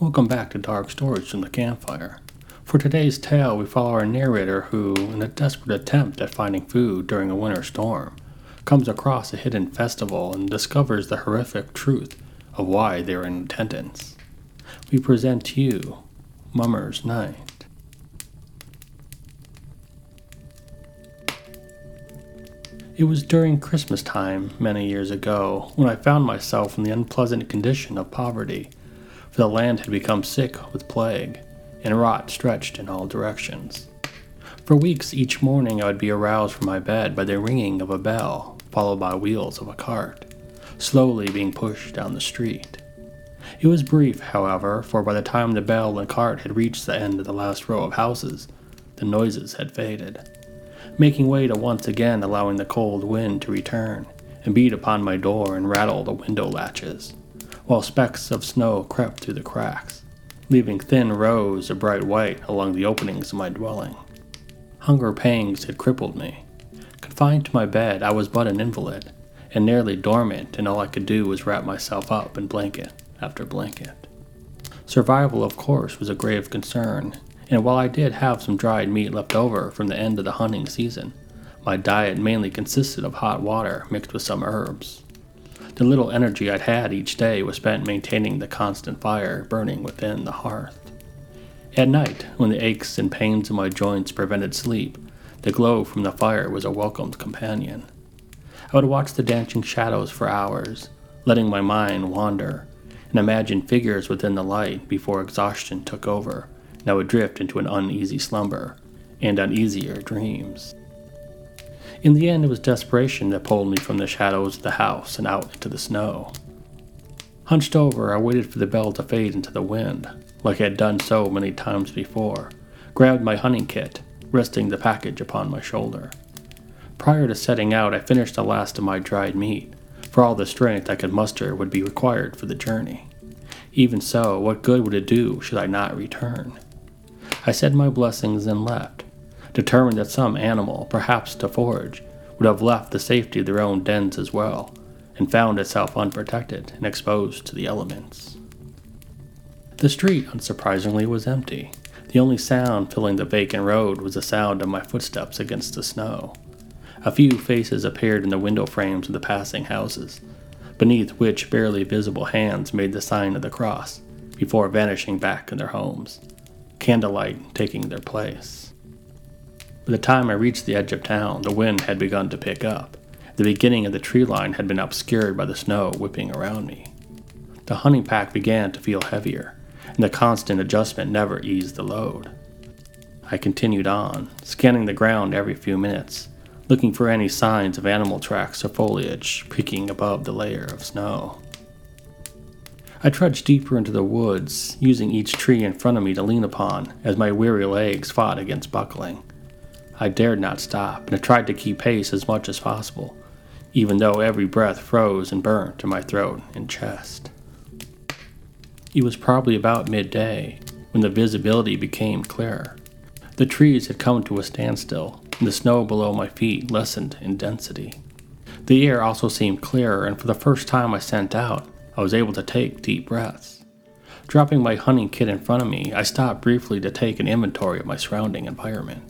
Welcome back to Dark Stories from the Campfire. For today's tale, we follow our narrator who, in a desperate attempt at finding food during a winter storm, comes across a hidden festival and discovers the horrific truth of why they're in attendance. We present to you Mummer's Night. It was during Christmas time, many years ago, when I found myself in the unpleasant condition of poverty for the land had become sick with plague, and rot stretched in all directions. For weeks each morning I would be aroused from my bed by the ringing of a bell, followed by wheels of a cart, slowly being pushed down the street. It was brief, however, for by the time the bell and cart had reached the end of the last row of houses, the noises had faded, making way to once again allowing the cold wind to return and beat upon my door and rattle the window latches while specks of snow crept through the cracks, leaving thin rows of bright white along the openings of my dwelling. Hunger pangs had crippled me. Confined to my bed, I was but an invalid, and nearly dormant, and all I could do was wrap myself up in blanket after blanket. Survival, of course, was a grave concern, and while I did have some dried meat left over from the end of the hunting season, my diet mainly consisted of hot water mixed with some herbs. The little energy I'd had each day was spent maintaining the constant fire burning within the hearth. At night, when the aches and pains in my joints prevented sleep, the glow from the fire was a welcomed companion. I would watch the dancing shadows for hours, letting my mind wander, and imagine figures within the light before exhaustion took over, and I would drift into an uneasy slumber and uneasier dreams. In the end, it was desperation that pulled me from the shadows of the house and out into the snow. Hunched over, I waited for the bell to fade into the wind, like I had done so many times before, grabbed my hunting kit, resting the package upon my shoulder. Prior to setting out, I finished the last of my dried meat, for all the strength I could muster would be required for the journey. Even so, what good would it do should I not return? I said my blessings and left, determined that some animal, perhaps to forage, would have left the safety of their own dens as well, and found itself unprotected and exposed to the elements. The street, unsurprisingly, was empty. The only sound filling the vacant road was the sound of my footsteps against the snow. A few faces appeared in the window frames of the passing houses, beneath which barely visible hands made the sign of the cross, before vanishing back in their homes, candlelight taking their place. By the time I reached the edge of town, the wind had begun to pick up. The beginning of the tree line had been obscured by the snow whipping around me. The hunting pack began to feel heavier, and the constant adjustment never eased the load. I continued on, scanning the ground every few minutes, looking for any signs of animal tracks or foliage peeking above the layer of snow. I trudged deeper into the woods, using each tree in front of me to lean upon as my weary legs fought against buckling. I dared not stop, and I tried to keep pace as much as possible, even though every breath froze and burnt in my throat and chest. It was probably about midday when the visibility became clearer. The trees had come to a standstill, and the snow below my feet lessened in density. The air also seemed clearer, and for the first time I sent out, I was able to take deep breaths. Dropping my hunting kit in front of me, I stopped briefly to take an inventory of my surrounding environment.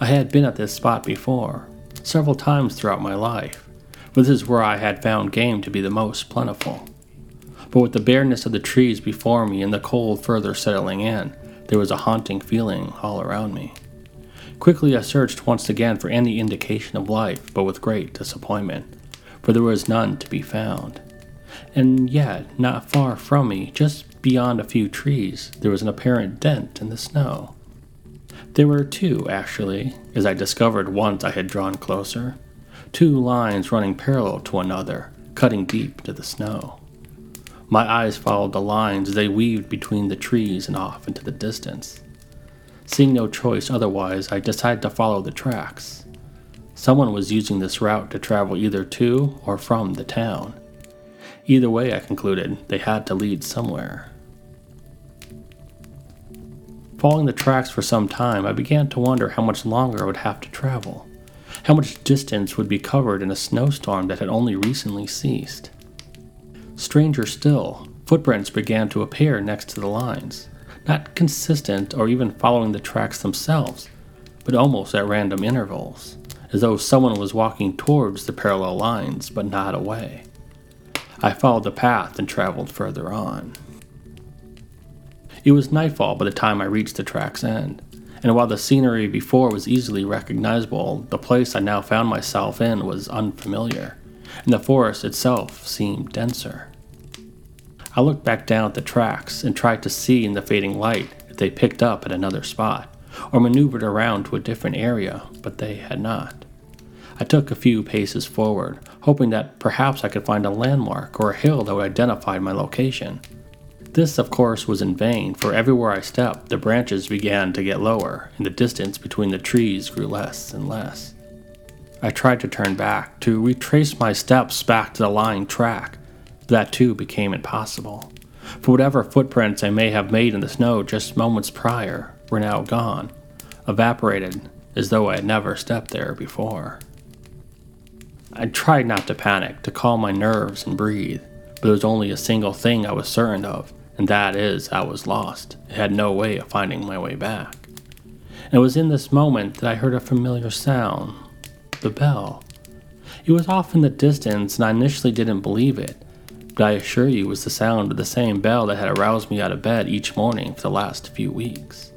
I had been at this spot before, several times throughout my life, but this is where I had found game to be the most plentiful. But with the bareness of the trees before me and the cold further settling in, there was a haunting feeling all around me. Quickly I searched once again for any indication of life, but with great disappointment, for there was none to be found. And yet, not far from me, just beyond a few trees, there was an apparent dent in the snow. There were two, actually, as I discovered once I had drawn closer. Two lines running parallel to one another, cutting deep into the snow. My eyes followed the lines as they weaved between the trees and off into the distance. Seeing no choice otherwise, I decided to follow the tracks. Someone was using this route to travel either to or from the town. Either way, I concluded, they had to lead somewhere. Following the tracks for some time, I began to wonder how much longer I would have to travel, how much distance would be covered in a snowstorm that had only recently ceased. Stranger still, Footprints began to appear next to the lines, not consistent or even following the tracks themselves, but almost at random intervals, as though someone was walking towards the parallel lines but not away. I followed the path and traveled further on. It was nightfall by the time I reached the track's end, and while the scenery before was easily recognizable, the place I now found myself in was unfamiliar, and the forest itself seemed denser. I looked back down at the tracks and tried to see in the fading light if they picked up at another spot, or maneuvered around to a different area, but they had not. I took a few paces forward, hoping that perhaps I could find a landmark or a hill that would identify my location. This, of course, was in vain, for everywhere I stepped, the branches began to get lower, and the distance between the trees grew less and less. I tried to turn back, to retrace my steps back to the lying track, but that too became impossible. For whatever footprints I may have made in the snow just moments prior were now gone, evaporated as though I had never stepped there before. I tried not to panic, to calm my nerves and breathe, but there was only a single thing I was certain of, and that is I was lost. I had no way of finding my way back. And it was in this moment that I heard a familiar sound the bell. It was off in the distance, and I initially didn't believe it, but I assure you it was the sound of the same bell that had aroused me out of bed each morning for the last few weeks.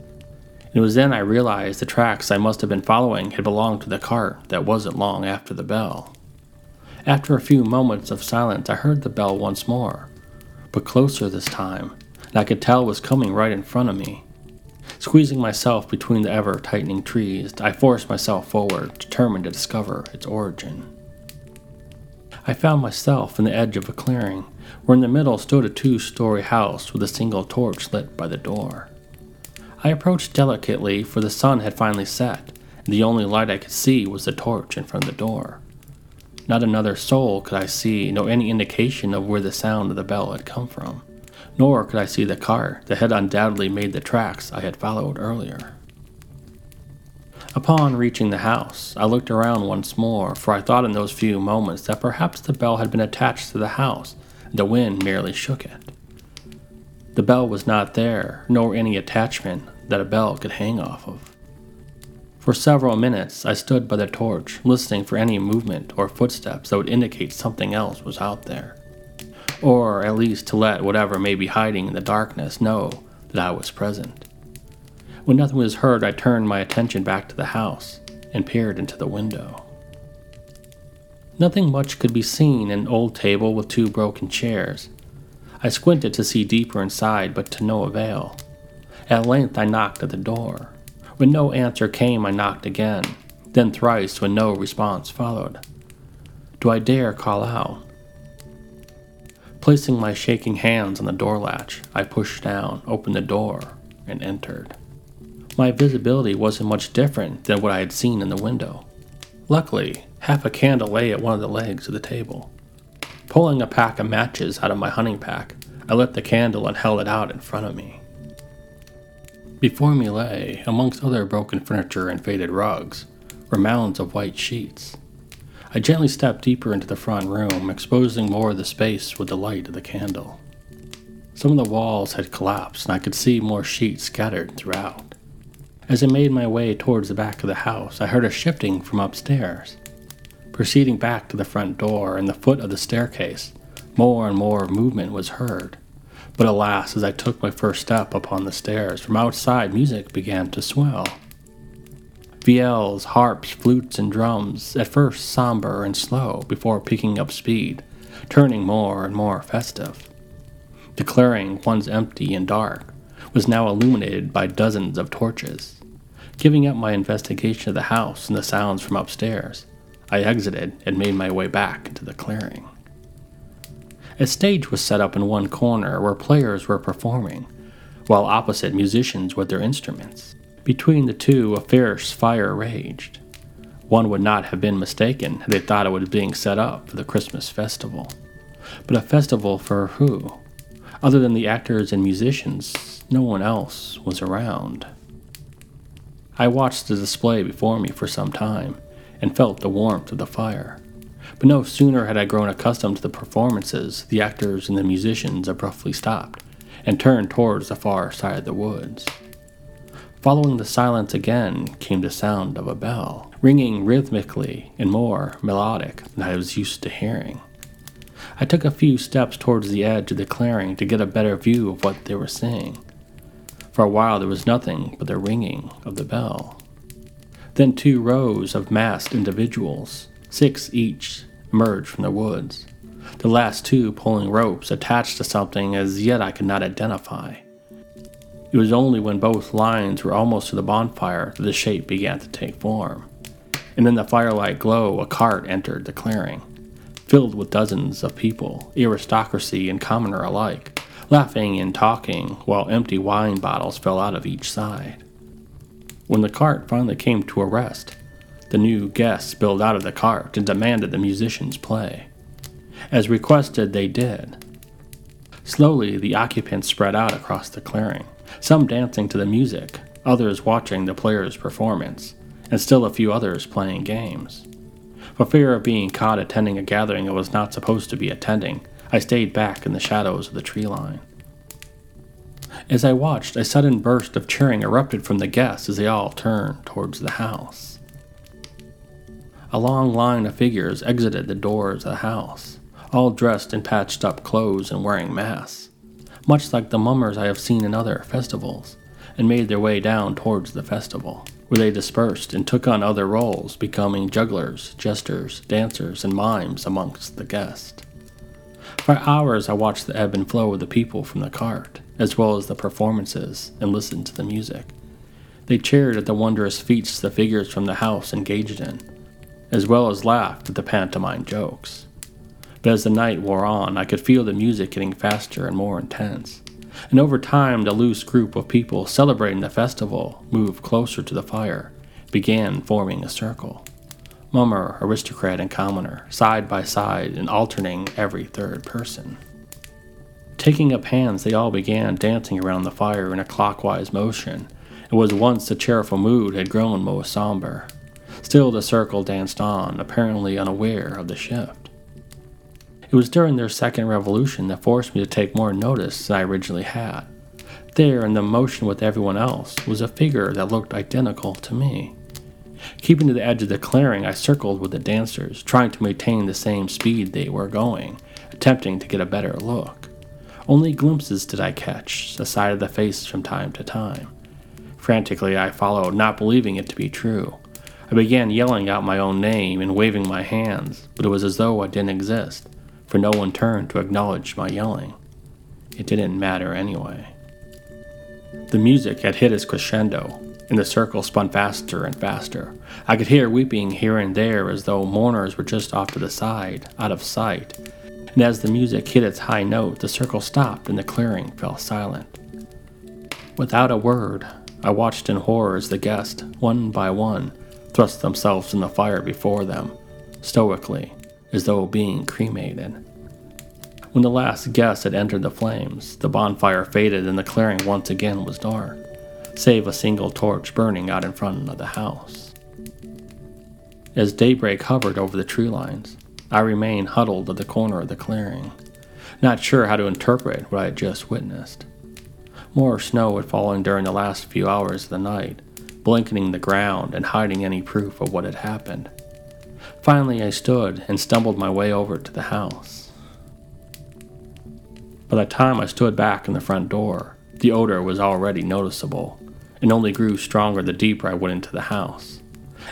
And it was then I realized the tracks I must have been following had belonged to the cart that wasn't long after the bell. After a few moments of silence, I heard the bell once more, but closer this time, and I could tell it was coming right in front of me. Squeezing myself between the ever tightening trees, I forced myself forward, determined to discover its origin. I found myself in the edge of a clearing, where in the middle stood a two story house with a single torch lit by the door. I approached delicately, for the sun had finally set, and the only light I could see was the torch in front of the door. Not another soul could I see, nor any indication of where the sound of the bell had come from, nor could I see the car that had undoubtedly made the tracks I had followed earlier. Upon reaching the house, I looked around once more, for I thought in those few moments that perhaps the bell had been attached to the house, and the wind merely shook it. The bell was not there, nor any attachment that a bell could hang off of. For several minutes, I stood by the torch, listening for any movement or footsteps that would indicate something else was out there. Or at least to let whatever may be hiding in the darkness know that I was present. When nothing was heard, I turned my attention back to the house and peered into the window. Nothing much could be seen an old table with two broken chairs. I squinted to see deeper inside, but to no avail. At length, I knocked at the door. When no answer came, I knocked again, then thrice when no response followed. Do I dare call out? Placing my shaking hands on the door latch, I pushed down, opened the door, and entered. My visibility wasn't much different than what I had seen in the window. Luckily, half a candle lay at one of the legs of the table. Pulling a pack of matches out of my hunting pack, I lit the candle and held it out in front of me. Before me lay, amongst other broken furniture and faded rugs, were mounds of white sheets. I gently stepped deeper into the front room, exposing more of the space with the light of the candle. Some of the walls had collapsed, and I could see more sheets scattered throughout. As I made my way towards the back of the house, I heard a shifting from upstairs. Proceeding back to the front door and the foot of the staircase, more and more movement was heard. But alas, as I took my first step upon the stairs, from outside music began to swell. Viols, harps, flutes, and drums, at first somber and slow before picking up speed, turning more and more festive. Declaring once empty and dark was now illuminated by dozens of torches. Giving up my investigation of the house and the sounds from upstairs, I exited and made my way back into the clearing. A stage was set up in one corner where players were performing, while opposite musicians with their instruments. Between the two, a fierce fire raged. One would not have been mistaken they thought it was being set up for the Christmas festival. But a festival for who? Other than the actors and musicians, no one else was around. I watched the display before me for some time and felt the warmth of the fire. But no sooner had I grown accustomed to the performances, the actors and the musicians abruptly stopped and turned towards the far side of the woods. Following the silence again came the sound of a bell, ringing rhythmically and more melodic than I was used to hearing. I took a few steps towards the edge of the clearing to get a better view of what they were saying. For a while there was nothing but the ringing of the bell. Then two rows of masked individuals, six each, emerged from the woods, the last two pulling ropes attached to something as yet I could not identify. It was only when both lines were almost to the bonfire that the shape began to take form. And in the firelight glow, a cart entered the clearing, filled with dozens of people, aristocracy and commoner alike, laughing and talking while empty wine bottles fell out of each side. When the cart finally came to a rest, the new guests spilled out of the cart and demanded the musicians play. As requested, they did. Slowly, the occupants spread out across the clearing, some dancing to the music, others watching the player's performance, and still a few others playing games. For fear of being caught attending a gathering I was not supposed to be attending, I stayed back in the shadows of the tree line. As I watched, a sudden burst of cheering erupted from the guests as they all turned towards the house. A long line of figures exited the doors of the house, all dressed in patched up clothes and wearing masks, much like the mummers I have seen in other festivals, and made their way down towards the festival, where they dispersed and took on other roles, becoming jugglers, jesters, dancers, and mimes amongst the guests. For hours I watched the ebb and flow of the people from the cart, as well as the performances, and listened to the music. They cheered at the wondrous feats the figures from the house engaged in, as well as laughed at the pantomime jokes. But as the night wore on, I could feel the music getting faster and more intense. And over time, the loose group of people celebrating the festival moved closer to the fire, began forming a circle mummer, aristocrat, and commoner, side by side and alternating every third person. Taking up hands, they all began dancing around the fire in a clockwise motion. It was once the cheerful mood had grown most somber. Still, the circle danced on, apparently unaware of the shift. It was during their second revolution that forced me to take more notice than I originally had. There, in the motion with everyone else, was a figure that looked identical to me. Keeping to the edge of the clearing, I circled with the dancers, trying to maintain the same speed they were going, attempting to get a better look. Only glimpses did I catch, the side of the face from time to time. Frantically, I followed, not believing it to be true. I began yelling out my own name and waving my hands, but it was as though I didn't exist, for no one turned to acknowledge my yelling. It didn't matter anyway. The music had hit its crescendo, and the circle spun faster and faster. I could hear weeping here and there as though mourners were just off to the side, out of sight. And as the music hit its high note, the circle stopped and the clearing fell silent. Without a word, I watched in horror as the guests, one by one, thrust themselves in the fire before them, stoically, as though being cremated. When the last guest had entered the flames, the bonfire faded and the clearing once again was dark save a single torch burning out in front of the house. As daybreak hovered over the tree lines, I remained huddled at the corner of the clearing, not sure how to interpret what I had just witnessed. More snow had fallen during the last few hours of the night, blanketing the ground and hiding any proof of what had happened. Finally, I stood and stumbled my way over to the house. By the time I stood back in the front door, the odor was already noticeable, and only grew stronger the deeper I went into the house.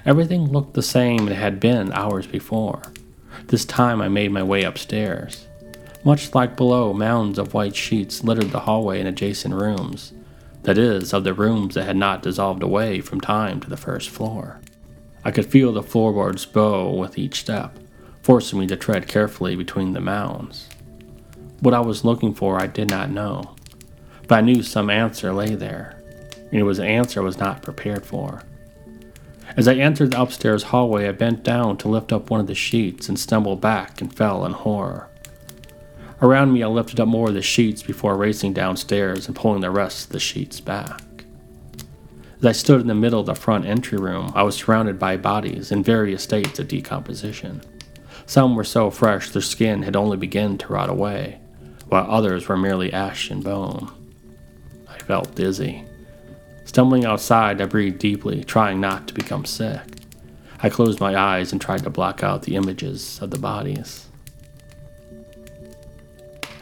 Everything looked the same it had been hours before. This time I made my way upstairs. Much like below, mounds of white sheets littered the hallway and adjacent rooms. That is, of the rooms that had not dissolved away from time to the first floor. I could feel the floorboards bow with each step, forcing me to tread carefully between the mounds. What I was looking for I did not know but I knew some answer lay there, and it was an answer I was not prepared for. As I entered the upstairs hallway, I bent down to lift up one of the sheets and stumbled back and fell in horror. Around me, I lifted up more of the sheets before racing downstairs and pulling the rest of the sheets back. As I stood in the middle of the front entry room, I was surrounded by bodies in various states of decomposition. Some were so fresh their skin had only begun to rot away, while others were merely ash and bone. I felt dizzy. Stumbling outside, I breathed deeply, trying not to become sick. I closed my eyes and tried to block out the images of the bodies.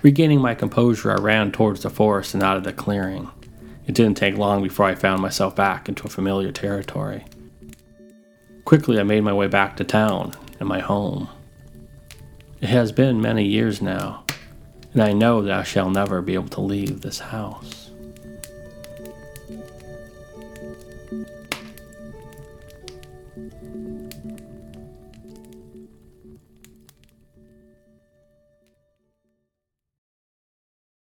Regaining my composure, I ran towards the forest and out of the clearing. It didn't take long before I found myself back into a familiar territory. Quickly, I made my way back to town and my home. It has been many years now, and I know that I shall never be able to leave this house.